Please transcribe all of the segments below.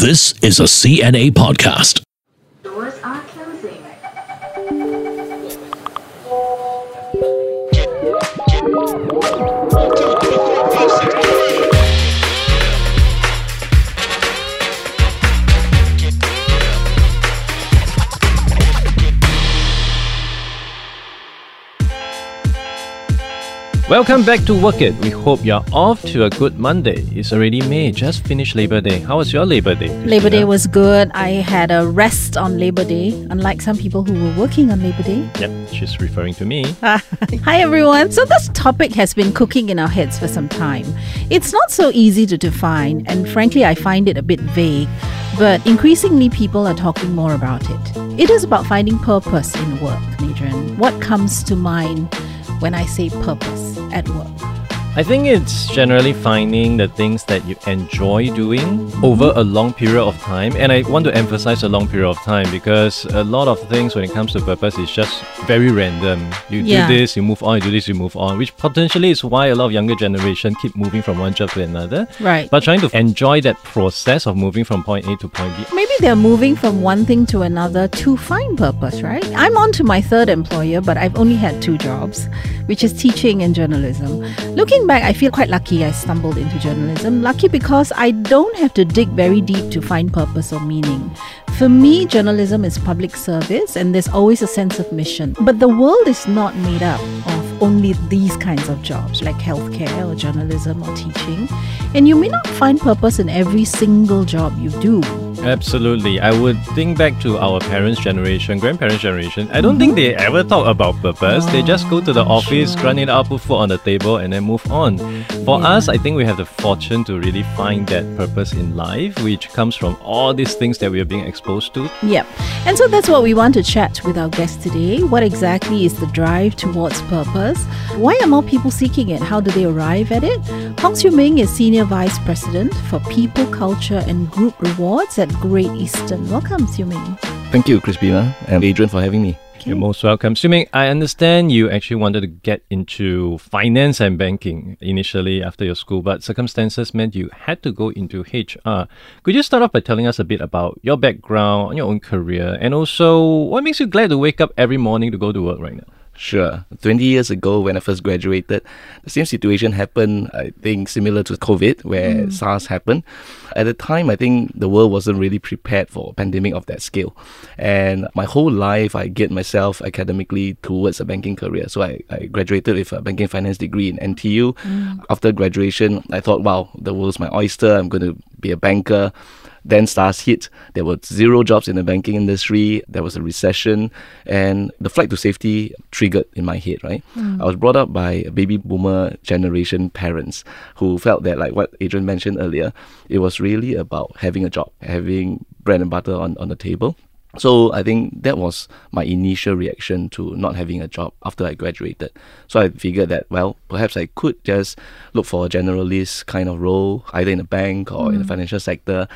This is a CNA podcast. Welcome back to Work It. We hope you're off to a good Monday. It's already May, just finished Labor Day. How was your Labor Day? Labor Day was good. I had a rest on Labor Day, unlike some people who were working on Labor Day. Yep, she's referring to me. Ah, hi, everyone. So, this topic has been cooking in our heads for some time. It's not so easy to define, and frankly, I find it a bit vague, but increasingly people are talking more about it. It is about finding purpose in work, Adrian. What comes to mind when I say purpose at work? I think it's generally finding the things that you enjoy doing over a long period of time. And I want to emphasize a long period of time because a lot of things when it comes to purpose is just very random. You Yeah. do this, you move on, you do this, you move on, which potentially is why a lot of younger generation keep moving from one job to another. Right. But trying to enjoy that process of moving from point A to point B. Maybe they're moving from one thing to another to find purpose, right? I'm on to my third employer, but I've only had two jobs, which is teaching and journalism. Looking back, I feel quite lucky I stumbled into journalism. Lucky because I don't have to dig very deep to find purpose or meaning. For me, journalism is public service and there's always a sense of mission. But the world is not made up of only these kinds of jobs like healthcare or journalism or teaching. And you may not find purpose in every single job you do. Absolutely. I would think back to our parents' generation, grandparents' generation. I don't think they ever talk about purpose. They just go to the office, grind it up, put food on the table, and then move on. For Yeah. us, I think we have the fortune to really find that purpose in life, which comes from all these things that we are being exposed to. Yep. And so that's what we want to chat with our guest today. What exactly is the drive towards purpose? Why are more people seeking it? How do they arrive at it? Hong Siu Ming is Senior Vice President for People, Culture and Group Rewards at Great Eastern. Welcome, Siu Ming. Thank you, Crispina and Adrian, for having me. You're most welcome. Siu Ming, I understand you actually wanted to get into finance and banking initially after your school, but circumstances meant you had to go into HR. Could you start off by telling us a bit about your background, your own career, and also what makes you glad to wake up every morning to go to work right now? Sure. 20 years ago, when I first graduated, the same situation happened, I think, similar to COVID, where mm. SARS happened. At the time, I think the world wasn't really prepared for a pandemic of that scale. And my whole life, I geared myself academically towards a banking career. So I, I graduated with a banking finance degree in NTU. Mm. After graduation, I thought, wow, the world's my oyster. I'm going to be a banker. Then SARS hit. There were zero jobs in the banking industry. There was a recession, and the flight to safety triggered in my head. Right, hmm. I was brought up by baby boomer generation parents who felt that, like what Adrian mentioned earlier, it was really about having a job, having bread and butter on, on the table. So I think that was my initial reaction to not having a job after I graduated. So I figured that well, perhaps I could just look for a generalist kind of role, either in a bank or in the financial sector,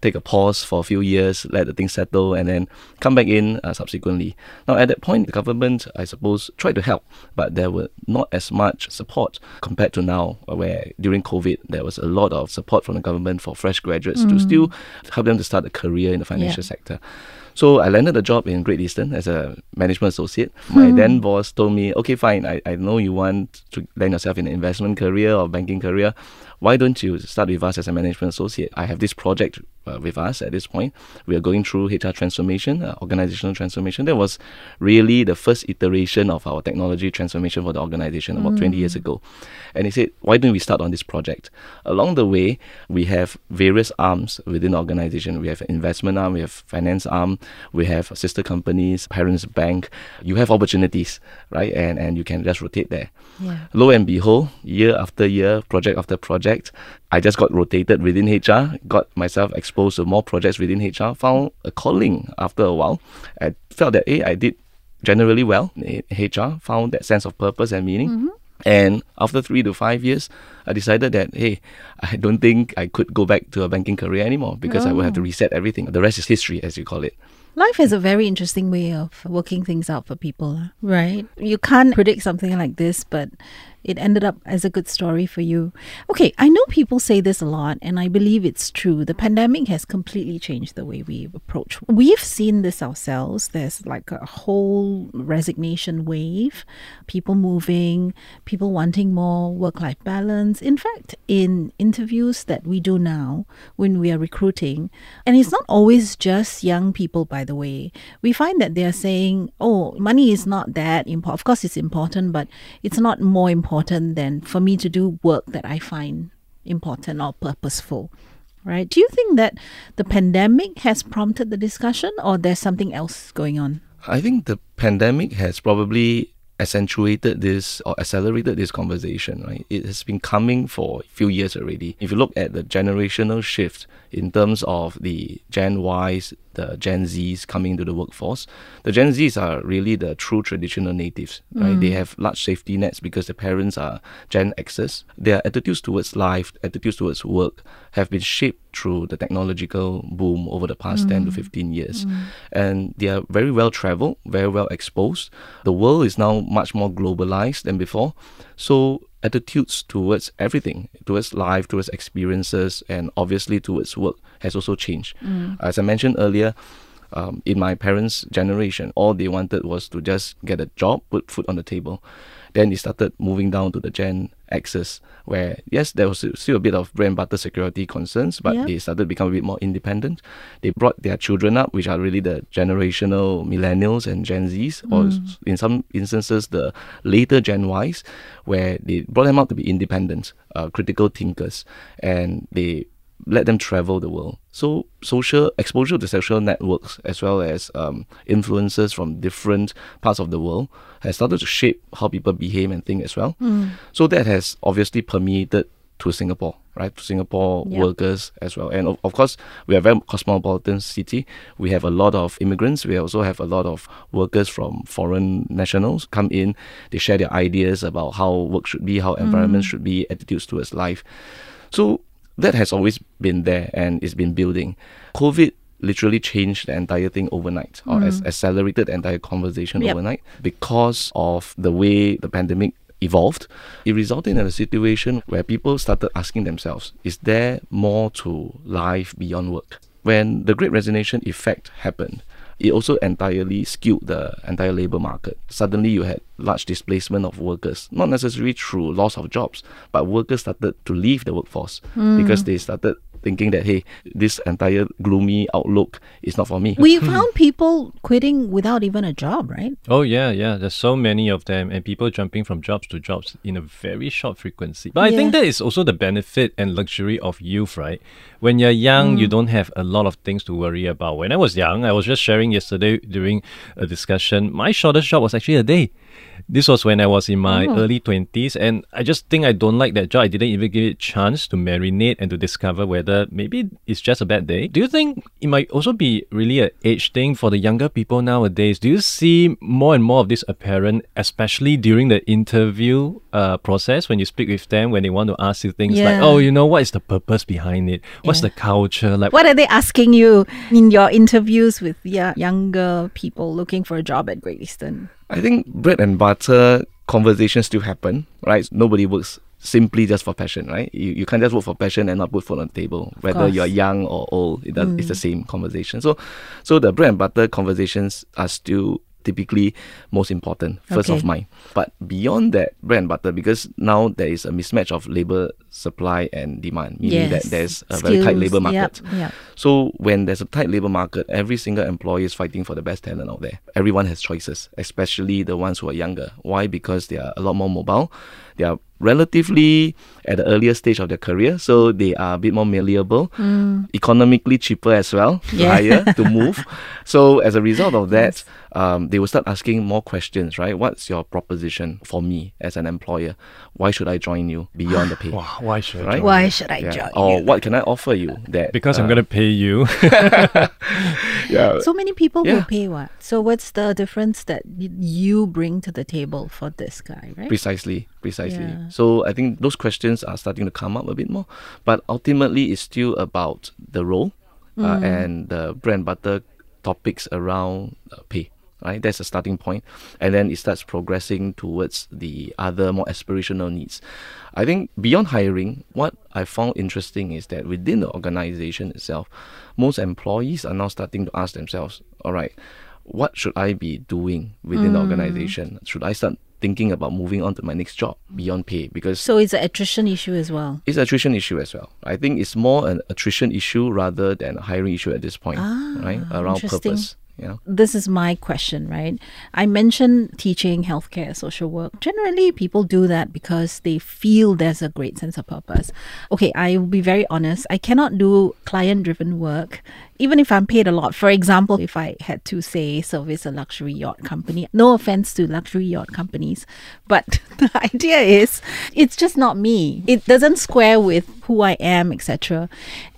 take a pause for a few years, let the things settle, and then come back in uh, subsequently. Now at that point, the government, I suppose, tried to help, but there were not as much support compared to now, uh, where during COVID there was a lot of support from the government for fresh graduates to still help them to start a career in the financial Yeah. sector. So I landed a job in Great Eastern as a management associate. My hmm. then boss told me, okay, fine, I, I know you want to land yourself in an investment career or banking career. Why don't you start with us as a management associate? I have this project uh, with us at this point. We are going through HR transformation, uh, organizational transformation. That was really the first iteration of our technology transformation for the organization about 20 years ago. And he said, why don't we start on this project? Along the way, we have various arms within the organization. We have an investment arm, we have finance arm, we have sister companies, parents bank. You have opportunities, right? And and you can just rotate there. Yeah. Lo and behold, year after year, project after project, I just got rotated within HR, got myself exposed to more projects within HR, found a calling after a while. I felt that hey, I did generally well in HR, found that sense of purpose and meaning. Mm-hmm. And after three to five years, I decided that hey, I don't think I could go back to a banking career anymore because I would have to reset everything. The rest is history, as you call it. Life has a very interesting way of working things out for people, ah. right? You can't predict something like this, but it ended up as a good story for you. Okay, I know people say this a lot, and I believe it's true. The pandemic has completely changed the way we approach. We've seen this ourselves. There's like a whole resignation wave, people moving, people wanting more work life balance. In fact, in interviews that we do now when we are recruiting, and it's not always just young people, by the way, we find that they are saying, oh, money is not that important. Of course, it's important, but it's not more important than for me to do work that I find important or purposeful. Right? Do you think that the pandemic has prompted the discussion or there's something else going on? I think the pandemic has probably accentuated this or accelerated this conversation, right? It has been coming for a few years already. If you look at the generational shift in terms of the Gen Ys, the Gen Zs coming into the workforce, the Gen Zs are really the true traditional natives, right? They mm. have large safety nets because their parents are Gen Xs. Their attitudes towards life, attitudes towards work have been shaped through the technological boom over the past 10 to mm. 15 years. Mm. And they are very well traveled, very well exposed. The world is now much more globalized than before. So attitudes towards everything, towards life, towards experiences, and obviously towards work has also changed. As I mentioned earlier, um, in my parents' generation, all they wanted was to just get a job, put food on the table. Then it started moving down to the Gen X's, where yes, there was still a bit of bread and butter security concerns, but Yep. they started to become a bit more independent. They brought their children up, which are really the generational millennials and Gen Zs, or in some instances the later Gen Ys, where they brought them up to be independent, uh, critical thinkers, and they let them travel the world. So social exposure to social networks as well as um, influences from different parts of the world has started to shape how people behave and think as well. So that has obviously permeated to Singapore, right? To Singapore workers as well. And of, of course, we are a very cosmopolitan city. We have a lot of immigrants. We also have a lot of workers from foreign nationals come in. They share their ideas about how work should be, how environment should be, attitudes towards life. So that has always been there and it's been building. COVID literally changed the entire thing overnight or mm-hmm. as accelerated the entire conversation Yep. overnight because of the way the pandemic evolved. It resulted in a situation where people started asking themselves, is there more to life beyond work? When the great resignation effect happened, it also entirely skewed the entire labor market. Suddenly, you had large displacement of workers, not necessarily through loss of jobs, but workers started to leave the workforce hmm. because they started thinking that, hey, this entire gloomy outlook is not for me. We found people quitting without even a job, right? Oh yeah, yeah. There's so many of them, and people jumping from jobs to jobs in a very short frequency. But I think that is also the benefit and luxury of youth, right? When you're young, Mm. you don't have a lot of things to worry about. When I was young, I was just sharing yesterday during a discussion. My shortest job was actually a day. This was when I was in my Oh. early 20s, and I just think I don't like that job. I didn't even give it a chance to marinate and to discover whether maybe it's just a bad day. Do you think it might also be really an age thing for the younger people nowadays? Do you see more and more of this apparent, especially during the interview uh, process when you speak with them, when they want to ask you things like, oh, you know, what is the purpose behind it? What's Yeah. the culture? Like, What are they asking you in your interviews with yeah, younger people looking for a job at Great Eastern? I think bread and butter conversations still happen, right? Nobody works simply just for passion, right? You, you can't just work for passion and not put food on the table. Whether course. you're young or old, it does, it's the mm. same conversation. So, so the bread and butter conversations are still typically most important, first Okay. of mind. But beyond that, bread and butter, because now there is a mismatch of labor supply and demand, meaning that there's a very tight labor market. yep. So when there's a tight labor market, every single employer is fighting for the best talent out there. Everyone has choices, especially the ones who are younger. Why? Because they are a lot more mobile. They are relatively at the earlier stage of their career, so they are a bit more malleable, economically cheaper as well Mm. Yeah. hire to move. So as a result of that, um, they will start asking more questions. Right? What's your proposition for me as an employer? Why should I join you beyond the pay? wow, why should I Right? join? Why should I Yeah. join Or you? what can I offer you that Because I'm uh, going to pay you. yeah So many people will pay what? So what's the difference that you bring to the table for this guy, right? Precisely. Precisely. Yeah. So I think those questions are starting to come up a bit more, but ultimately it's still about the role uh, Mm. and the bread and butter topics around uh, pay. Right, that's a starting point, and then it starts progressing towards the other more aspirational needs. I think beyond hiring, what I found interesting is that within the organization itself, most employees are now starting to ask themselves, "All right, what should I be doing within the organization? Should I start thinking about moving on to my next job beyond pay? Because So it's an attrition issue as well. it's an attrition issue as well. I think it's more an attrition issue rather than a hiring issue at this point, right? Around Ah, purpose. You know? this is my question, right? I mentioned teaching healthcare, social work. Generally, people do that because they feel there's a great sense of purpose. Okay, I will be very honest. I cannot do client driven work, even if I'm paid a lot. For example, if I had to say service a luxury yacht company, no offense to luxury yacht companies, but the idea is it's just not me. It doesn't square with who I am, etc.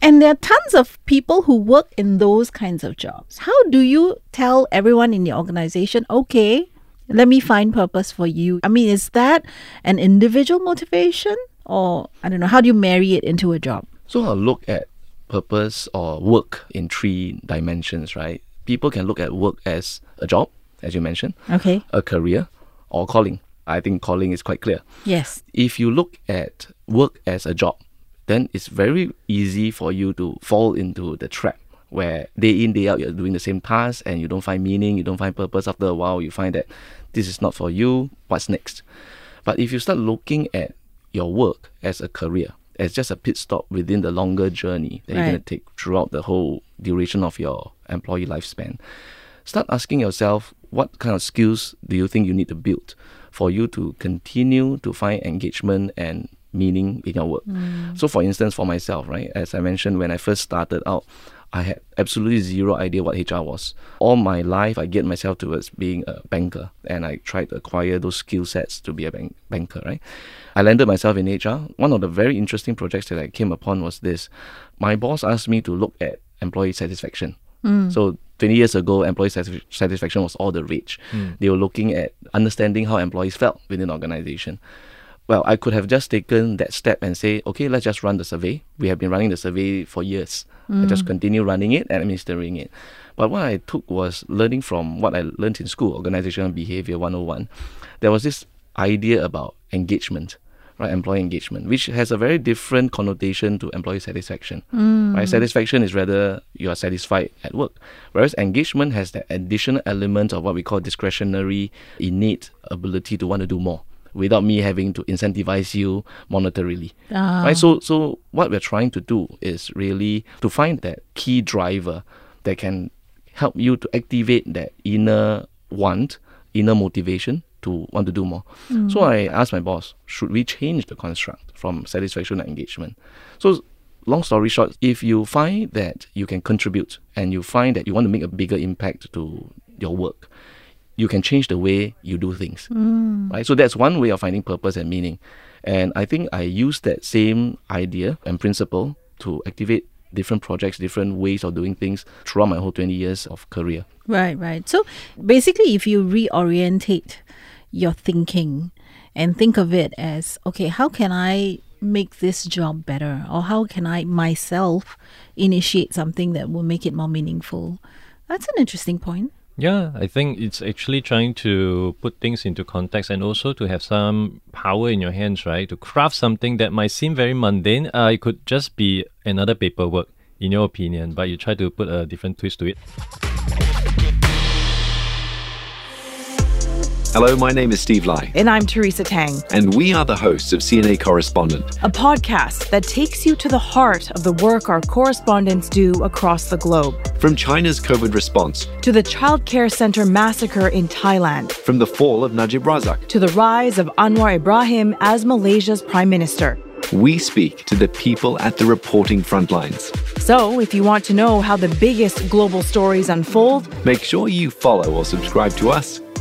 And there are tons of people who work in those kinds of jobs. How do you tell everyone in the organization, okay, let me find purpose for you? I mean, is that an individual motivation? Or I don't know, how do you marry it into a job? So I'll look at purpose or work in three dimensions, right? People can look at work as a job, as you mentioned, Okay. a career, or calling. I think calling is quite clear. Yes. if you look at work as a job, then it's very easy for you to fall into the trap where day in, day out, you're doing the same task and you don't find meaning, you don't find purpose. After a while, you find that this is not for you. What's next? But if you start looking at your work as a career, as just a pit stop within the longer journey that you're going to take throughout the whole duration of your employee lifespan, start asking yourself what kind of skills do you think you need to build for you to continue to find engagement and meaning in your work. Hmm. So for instance for myself, right, as I mentioned when I first started out, I had absolutely zero idea what HR was. All my life I get myself towards being a banker and I tried to acquire those skill sets to be a bank- banker, right? I landed myself in HR. One of the very interesting projects that I came upon was this. My boss asked me to look at employee satisfaction. Hmm. So 20 years ago, employee satisf- satisfaction was all the rage. Hmm. They were looking at understanding how employees felt within the organization. Well, I could have just taken that step and say, okay, let's just run the survey. We have been running the survey for years. I just mm. continue running it and administering it. But what I took was learning from what I learned in school, Organizational Behavior 101. There was this idea about engagement, right? Employee engagement, which has a very different connotation to employee satisfaction. Mm. Right? Satisfaction is rather you are satisfied at work, whereas engagement has that additional element of what we call discretionary, innate ability to want to do more without me having to incentivize you monetarily. Ah. Right? So so what we're trying to do is really to find that key driver that can help you to activate that inner want, inner motivation to want to do more. So I asked my boss, should we change the construct from satisfaction and engagement? So long story short, if you find that you can contribute and you find that you want to make a bigger impact to your work, you can change the way you do things. Mm. Right? So that's one way of finding purpose and meaning. And I think I use that same idea and principle to activate different projects, different ways of doing things throughout my whole 20 years of career. Right, right. So basically, if you reorientate your thinking and think of it as, okay, how can I make this job better? Or how can I myself initiate something that will make it more meaningful? That's an interesting point. Yeah, I think it's actually trying to put things into context and also to have some power in your hands, right? To craft something that might seem very mundane. Uh, it could just be another paperwork, in your opinion, but you try to put a different twist to it. Hello, my name is Steve Lai, And I'm Teresa Tang, and we are the hosts of CNA Correspondent. a podcast that takes you to the heart of the work our correspondents do across the globe. From China's COVID response, To the Child Care Center massacre in Thailand, from the fall of Najib Razak, to the rise of Anwar Ibrahim as Malaysia's Prime Minister. we speak to the people at the reporting front lines. So, if you want to know how the biggest global stories unfold, Make sure you follow or subscribe to us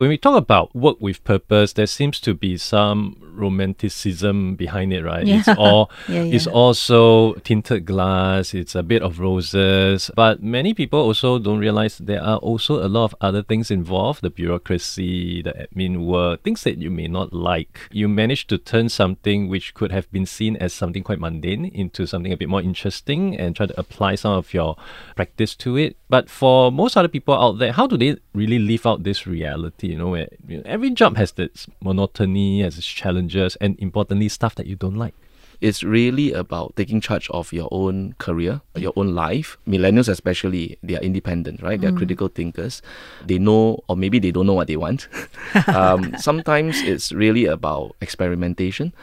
When we talk about work with purpose, there seems to be some romanticism behind it, right? It's all Yeah, it's also tinted glass, it's a bit of roses. But many people also don't realize there are also a lot of other things involved, the bureaucracy, the admin work, things that you may not like. You managed to turn something which could have been seen as something quite mundane into something a bit more interesting and try to apply some of your practice to it. But for most other people out there, how do they really live out this reality? You know, where you know, every job has its monotony, has its challenges, and importantly, stuff that you don't like. It's really about taking charge of your own career, your own life. Millennials, especially, they are independent, right? They're critical thinkers. They know, or maybe they don't know what they want. um, sometimes it's really about experimentation,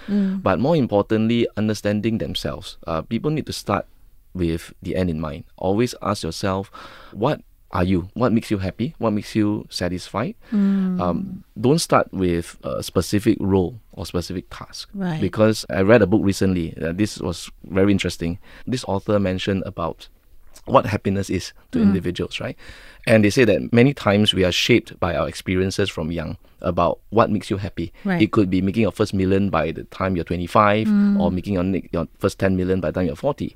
but more importantly, understanding themselves. Uh, people need to start with the end in mind. Always ask yourself, what are you? What makes you happy? What makes you satisfied? Um, don't start with a specific role or specific task. Right. Because I read a book recently. Uh, this was very interesting. This author mentioned about what happiness is to individuals, right? And they say that many times we are shaped by our experiences from young about what makes you happy. Right. It could be making your first million by the time you're 25 or making your, your first 10 million by the time you're 40.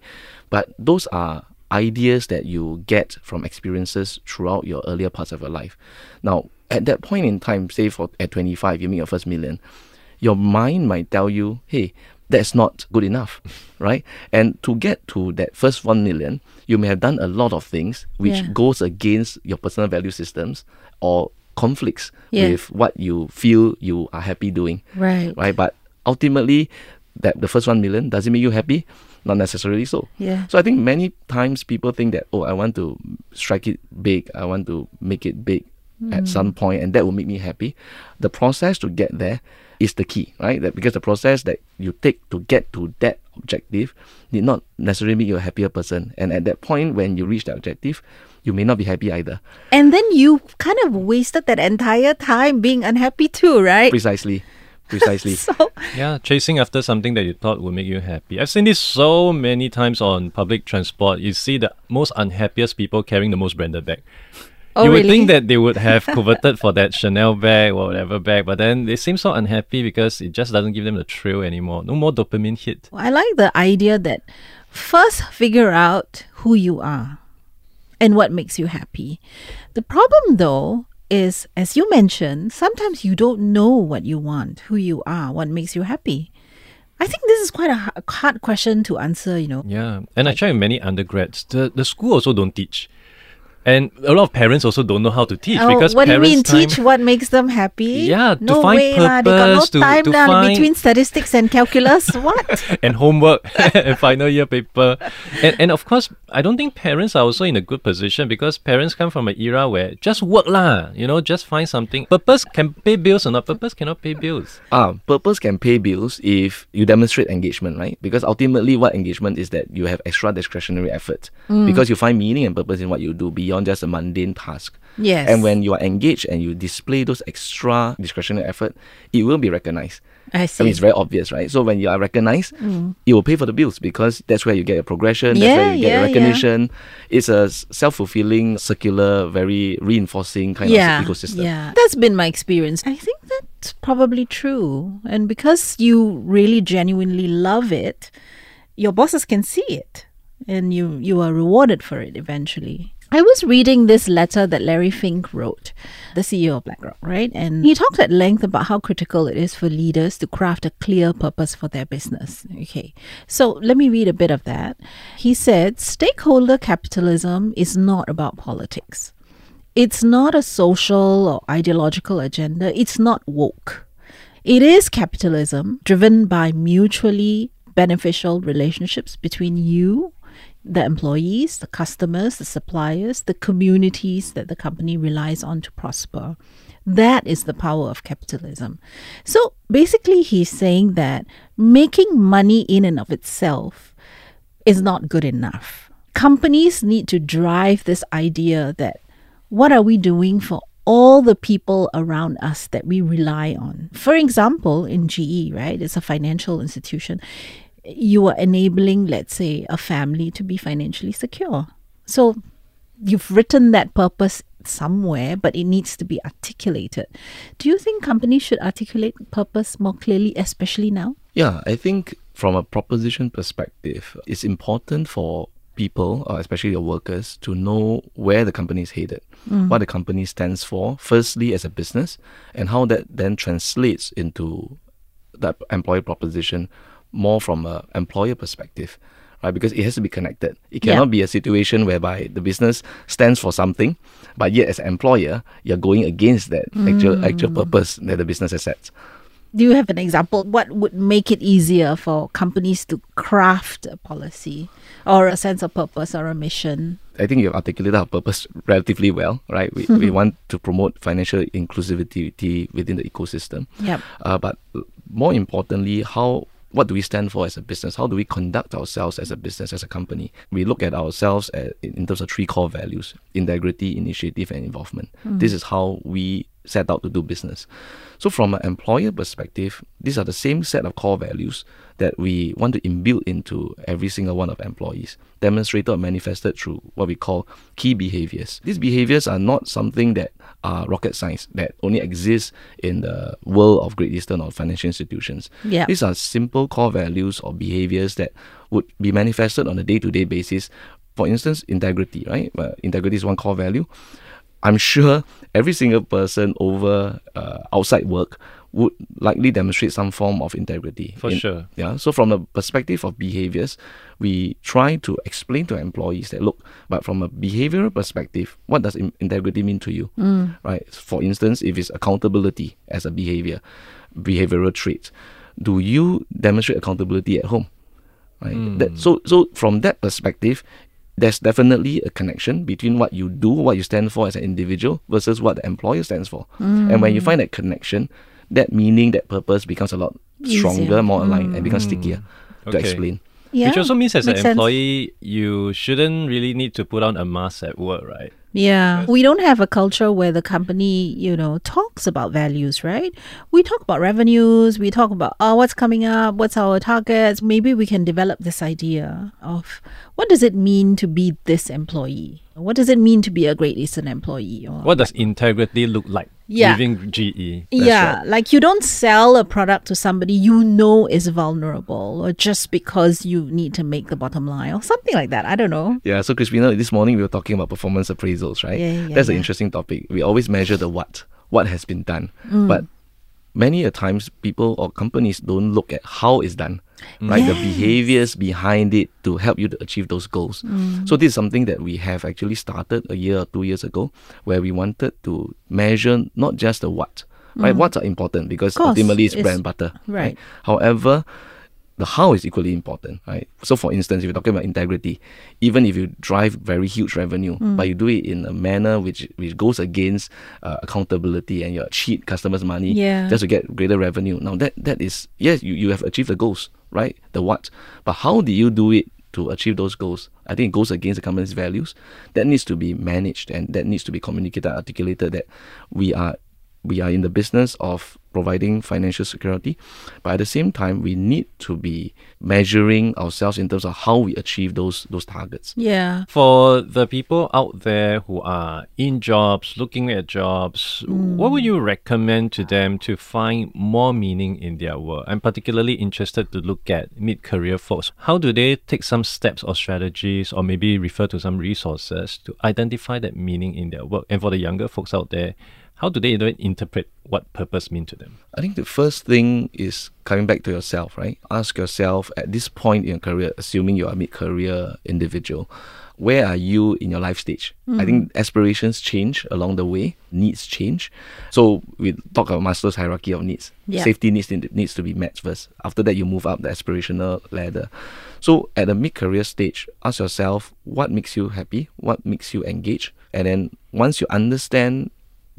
But those are ideas that you get from experiences throughout your earlier parts of your life. Now, at that point in time, say for at 25, you make your first million, your mind might tell you, hey, that's not good enough, right? And to get to that first 1 million, you may have done a lot of things which Yeah. goes against your personal value systems or conflicts Yeah. with what you feel you are happy doing Right. right? But ultimately, that the first one million does it make you happy? Not necessarily so. Yeah. So I think many times people think that oh, I want to strike it big. I want to make it big at some mm. point, and that will make me happy. The process to get there is the key, right? That because the process that you take to get to that objective need not necessarily make you a happier person. And at that point, when you reach that objective, you may not be happy either. And then you kind of wasted that entire time being unhappy too, right? Precisely. Precisely. So Yeah, chasing after something that you thought would make you happy. I've seen this so many times on public transport. You see the most unhappiest people carrying the most branded bag. Oh, you would really? think that they would have coveted for that Chanel bag or whatever bag, but then they seem so unhappy because it just doesn't give them the thrill anymore. No more dopamine hit. I like the idea that first figure out who you are and what makes you happy. The problem though is as you mentioned, sometimes you don't know what you want, who you are, what makes you happy. I think this is quite a hard question to answer, you know. Yeah, and I try many undergrads. The the school also don't teach, and a lot of parents also don't know how to teach Oh, because what do you mean time, teach what makes them happy? Yeah, to no find way lah. They got no to- time to lah find- between statistics and calculus. what? and homework and final year paper. And, and of course, I don't think parents are also in a good position because parents come from an era where just work lah, you know, just find something. Purpose can pay bills or not, purpose cannot pay bills. Ah, purpose can pay bills if you demonstrate engagement, right? Because ultimately, what engagement is that you have extra discretionary effort because you find meaning and purpose in what you do beyond just a mundane task. Yes. And when you are engaged and you display those extra discretionary effort, it will be recognized. I I see. mean, it's very obvious, right? So when you are recognized, mm. it will pay for the bills because that's where you get your progression, that's Yeah, where you get yeah, your yeah. recognition. It's a self fulfilling, circular, very reinforcing kind yeah, of ecosystem. Yeah, that's been my experience. I think that's probably true. And because you really genuinely love it, your bosses can see it and you, you are rewarded for it eventually. I was reading this letter that Larry Fink wrote, the CEO of BlackRock, right? And he talked at length about how critical it is for leaders to craft a clear purpose for their business. Okay, so let me read a bit of that. He said, Stakeholder capitalism is not about politics. It's not a social or ideological agenda. It's not woke. It is capitalism driven by mutually beneficial relationships between you, the employees, the customers, the suppliers, the communities that the company relies on to prosper. That is the power of capitalism. So basically, he's saying that making money in and of itself is not good enough. Companies need to drive this idea that what are we doing for all the people around us that we rely on? For example, in GE, right, it's a financial institution, you are enabling, let's say, a family to be financially secure. So you've written that purpose somewhere, but it needs to be articulated. Do you think companies should articulate purpose more clearly, especially now? Yeah, I think from a proposition perspective, it's important for people, or especially your workers, to know where the company is headed, mm. what the company stands for, firstly as a business, and how that then translates into that employee proposition more from a employer perspective. Right, because it has to be connected. It Yeah. cannot be a situation whereby the business stands for something, but yet as an employer, you're going against that actual actual purpose that the business has set. Do you have an example? What would make it easier for companies to craft a policy or a sense of purpose or a mission? I think you've articulated our purpose relatively well, right? We, we want to promote financial inclusivity within the ecosystem. Yep. Uh, but more importantly, how what do we stand for as a business? How do we conduct ourselves as a business, as a company? We look at ourselves at, in terms of three core values: integrity, initiative, and involvement. Hmm. This is how we set out to do business. So, from an employer perspective, these are the same set of core values that we want to imbue into every single one of employees, demonstrated or manifested through what we call key behaviors. These behaviors are not something that are rocket science that only exists in the world of Great Eastern or financial institutions. Yeah. These are simple core values or behaviors that would be manifested on a day-to-day basis. For instance, integrity, right? Uh, integrity is one core value. I'm sure every single person over uh, outside work would likely demonstrate some form of integrity. For sure. Yeah. So from the perspective of behaviors, we try to explain to employees that look, but from a behavioral perspective, what does in- integrity mean to you? Mm. Right. For instance, if it's accountability as a behavior, behavioral trait, do you demonstrate accountability at home? Right. Mm. That, so so from that perspective, there's definitely a connection between what you do, what you stand for as an individual, versus what the employer stands for. Mm. And when you find that connection, that meaning, that purpose becomes a lot stronger, Easier. more aligned, and becomes mm. stickier to explain. Yeah. Which also means as an makes sense. employee, you shouldn't really need to put on a mask at work, right? Yeah. We don't have a culture where the company, you know, talks about values, right? We talk about revenues, we talk about oh what's coming up, what's our targets. Maybe we can develop this idea of what does it mean to be this employee? What does it mean to be a Great Eastern employee? Or What does integrity look like Yeah. within GE? yeah, like you don't sell a product to somebody you know is vulnerable or just because you need to make the bottom line or something like that. I don't know. Yeah, so Crispina, this morning we were talking about performance appraisals, right? Yeah, yeah, That's an interesting topic. We always measure the what, what has been done. Mm. But many a times people or companies don't look at how it's done, right? The behaviors behind it to help you to achieve those goals. Mm. So this is something that we have actually started a year or two years ago, where we wanted to measure not just the what, right? What's are important because Mm. ultimately it's it's- bread and butter, right. However, the how is equally important, right? So, for instance, if you're talking about integrity, even if you drive very huge revenue, Mm. but you do it in a manner which which goes against uh, accountability and you cheat customers' money Yeah. just to get greater revenue. Now, that that is yes, you, you have achieved the goals, right? The what, but how do you do it? To achieve those goals, I think it goes against the company's values. That needs to be managed and that needs to be communicated, articulated. That we are we are in the business of providing financial security, but at the same time, we need to be measuring ourselves in terms of how we achieve those those targets. Yeah. For the people out there who are in jobs, looking at jobs, hmm. what would you recommend to them to find more meaning in their work? I'm particularly interested to look at mid career folks. How do they take some steps or strategies, or maybe refer to some resources to identify that meaning in their work? And for the younger folks out there, how do they even interpret what purpose mean to them? I think the first thing is coming back to yourself, right? Ask yourself at this point in your career, assuming you're a mid career individual, where are you in your life stage? I think hmm. aspirations change along the way, needs change. So we talk about Maslow's hierarchy of needs. Yeah. Safety needs needs to be met first. After that, you move up the aspirational ladder. So at the mid career stage, ask yourself what makes you happy, what makes you engaged, and then once you understand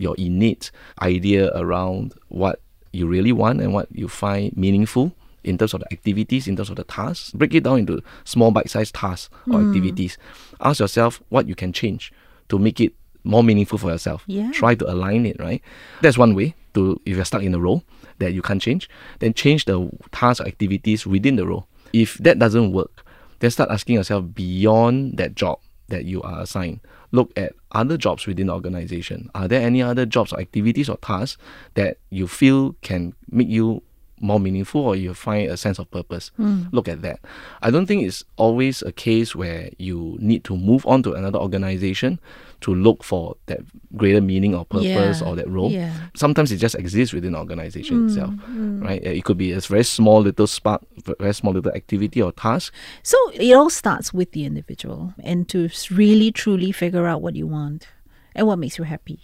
your innate idea around what you really want and what you find meaningful in terms of the activities, in terms of the tasks. Break it down into small bite-sized tasks or hmm. activities. Ask yourself what you can change to make it more meaningful for yourself. Yeah. Try to align it, right? That's one way to if you're stuck in a role that you can't change, then change the tasks or activities within the role. If that doesn't work, then start asking yourself beyond that job that you are assigned, look at other jobs within the organization. Are there any other jobs or activities or tasks that you feel can make you more meaningful or you find a sense of purpose? Hmm. Look at that. I don't think it's always a case where you need to move on to another organization to look for that greater meaning or purpose Yeah, or that role. yeah. Sometimes it just exists within the organization hmm, itself, hmm. right? It could be a very small little spark, very small little activity or task. So it all starts with the individual and to really truly figure out what you want and what makes you happy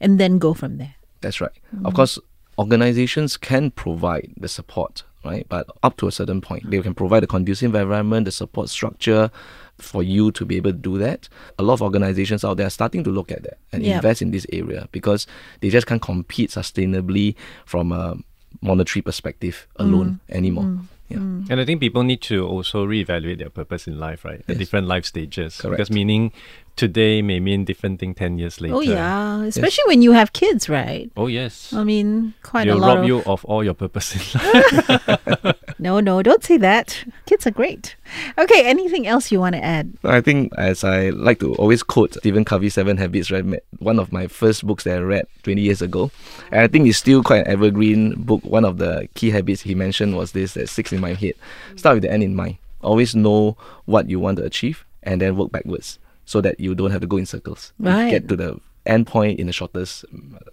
and then go from there. That's right. Of course, organizations can provide the support, right? But up to a certain point, they can provide a conducive environment, the support structure for you to be able to do that. A lot of organizations out there are starting to look at that and Yep. invest in this area because they just can't compete sustainably from a monetary perspective alone mm. anymore. Mm. Yeah. Mm. And I think people need to also reevaluate their purpose in life, right? At different life stages. Correct. Because meaning today may mean different thing 10 years oh, later. Oh, yeah. Especially when you have kids, right? Oh, yes. I mean, quite They'll a lot rob of. you of all your purpose in life. No, no, don't say that. Kids are great. Okay, anything else you want to add? I think, as I like to always quote Stephen Covey's Seven Habits, right? One of my first books that I read 20 years ago. And I think it's still quite an evergreen book. One of the key habits he mentioned was this that six in my head. Start with the end in mind. Always know what you want to achieve and then work backwards so that you don't have to go in circles. Right. Get to the end point in the shortest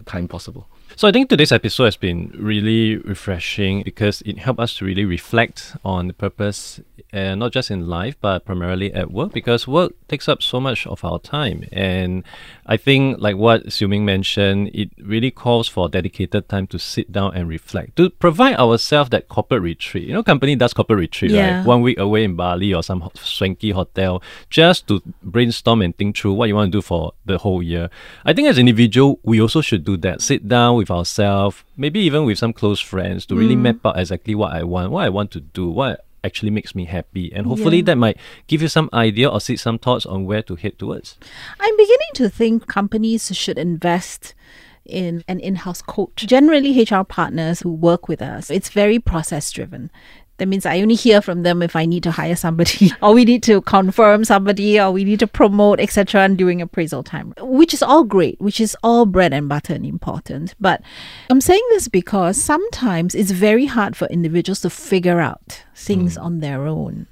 time possible. So I think today's episode has been really refreshing because it helped us to really reflect on the purpose, uh, not just in life, but primarily at work, because work takes up so much of our time. And I think, like what Siu Ming mentioned, it really calls for dedicated time to sit down and reflect, to provide ourselves that corporate retreat. You know, company does corporate retreat, Yeah. right? One week away in Bali or some swanky hotel, just to brainstorm and think through what you want to do for the whole year. I think as individual, we also should do that. Sit down with ourselves, maybe even with some close friends, to really mm. map out exactly what I want, what I want to do, what actually makes me happy, and hopefully Yeah. that might give you some idea or seed some thoughts on where to head towards. I'm beginning to think companies should invest in an in-house coach. Generally, HR partners who work with us, it's very process driven. That means I only hear from them if I need to hire somebody, or we need to confirm somebody, or we need to promote, etc. And during appraisal time, which is all great, which is all bread and butter and important. But I'm saying this because sometimes it's very hard for individuals to figure out things hmm. on their own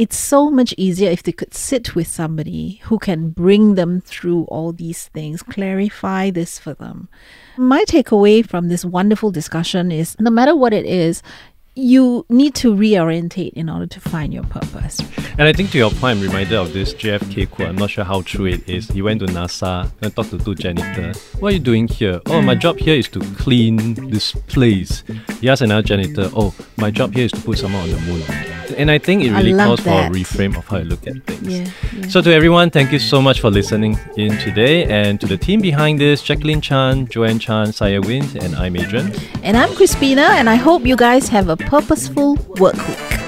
it's so much easier if they could sit with somebody who can bring them through all these things, clarify this for them. My takeaway from this wonderful discussion is no matter what it is, you need to reorientate in order to find your purpose. And I think to your point, I'm reminded of this JFK quote. I'm not sure how true it is. He went to NASA and talked to two janitors. What are you doing here? Oh, my job here is to clean this place. He asked another janitor, Oh, my job here is to put someone on the moon. And I think it really calls for a reframe of how I look at things. Yeah, yeah. So to everyone, thank you so much for listening in today. And to the team behind this, Jacqueline Chan, Joanne Chan, Saya Wind, and I'm Adrian. And I'm Crispina, and I hope you guys have a purposeful work week.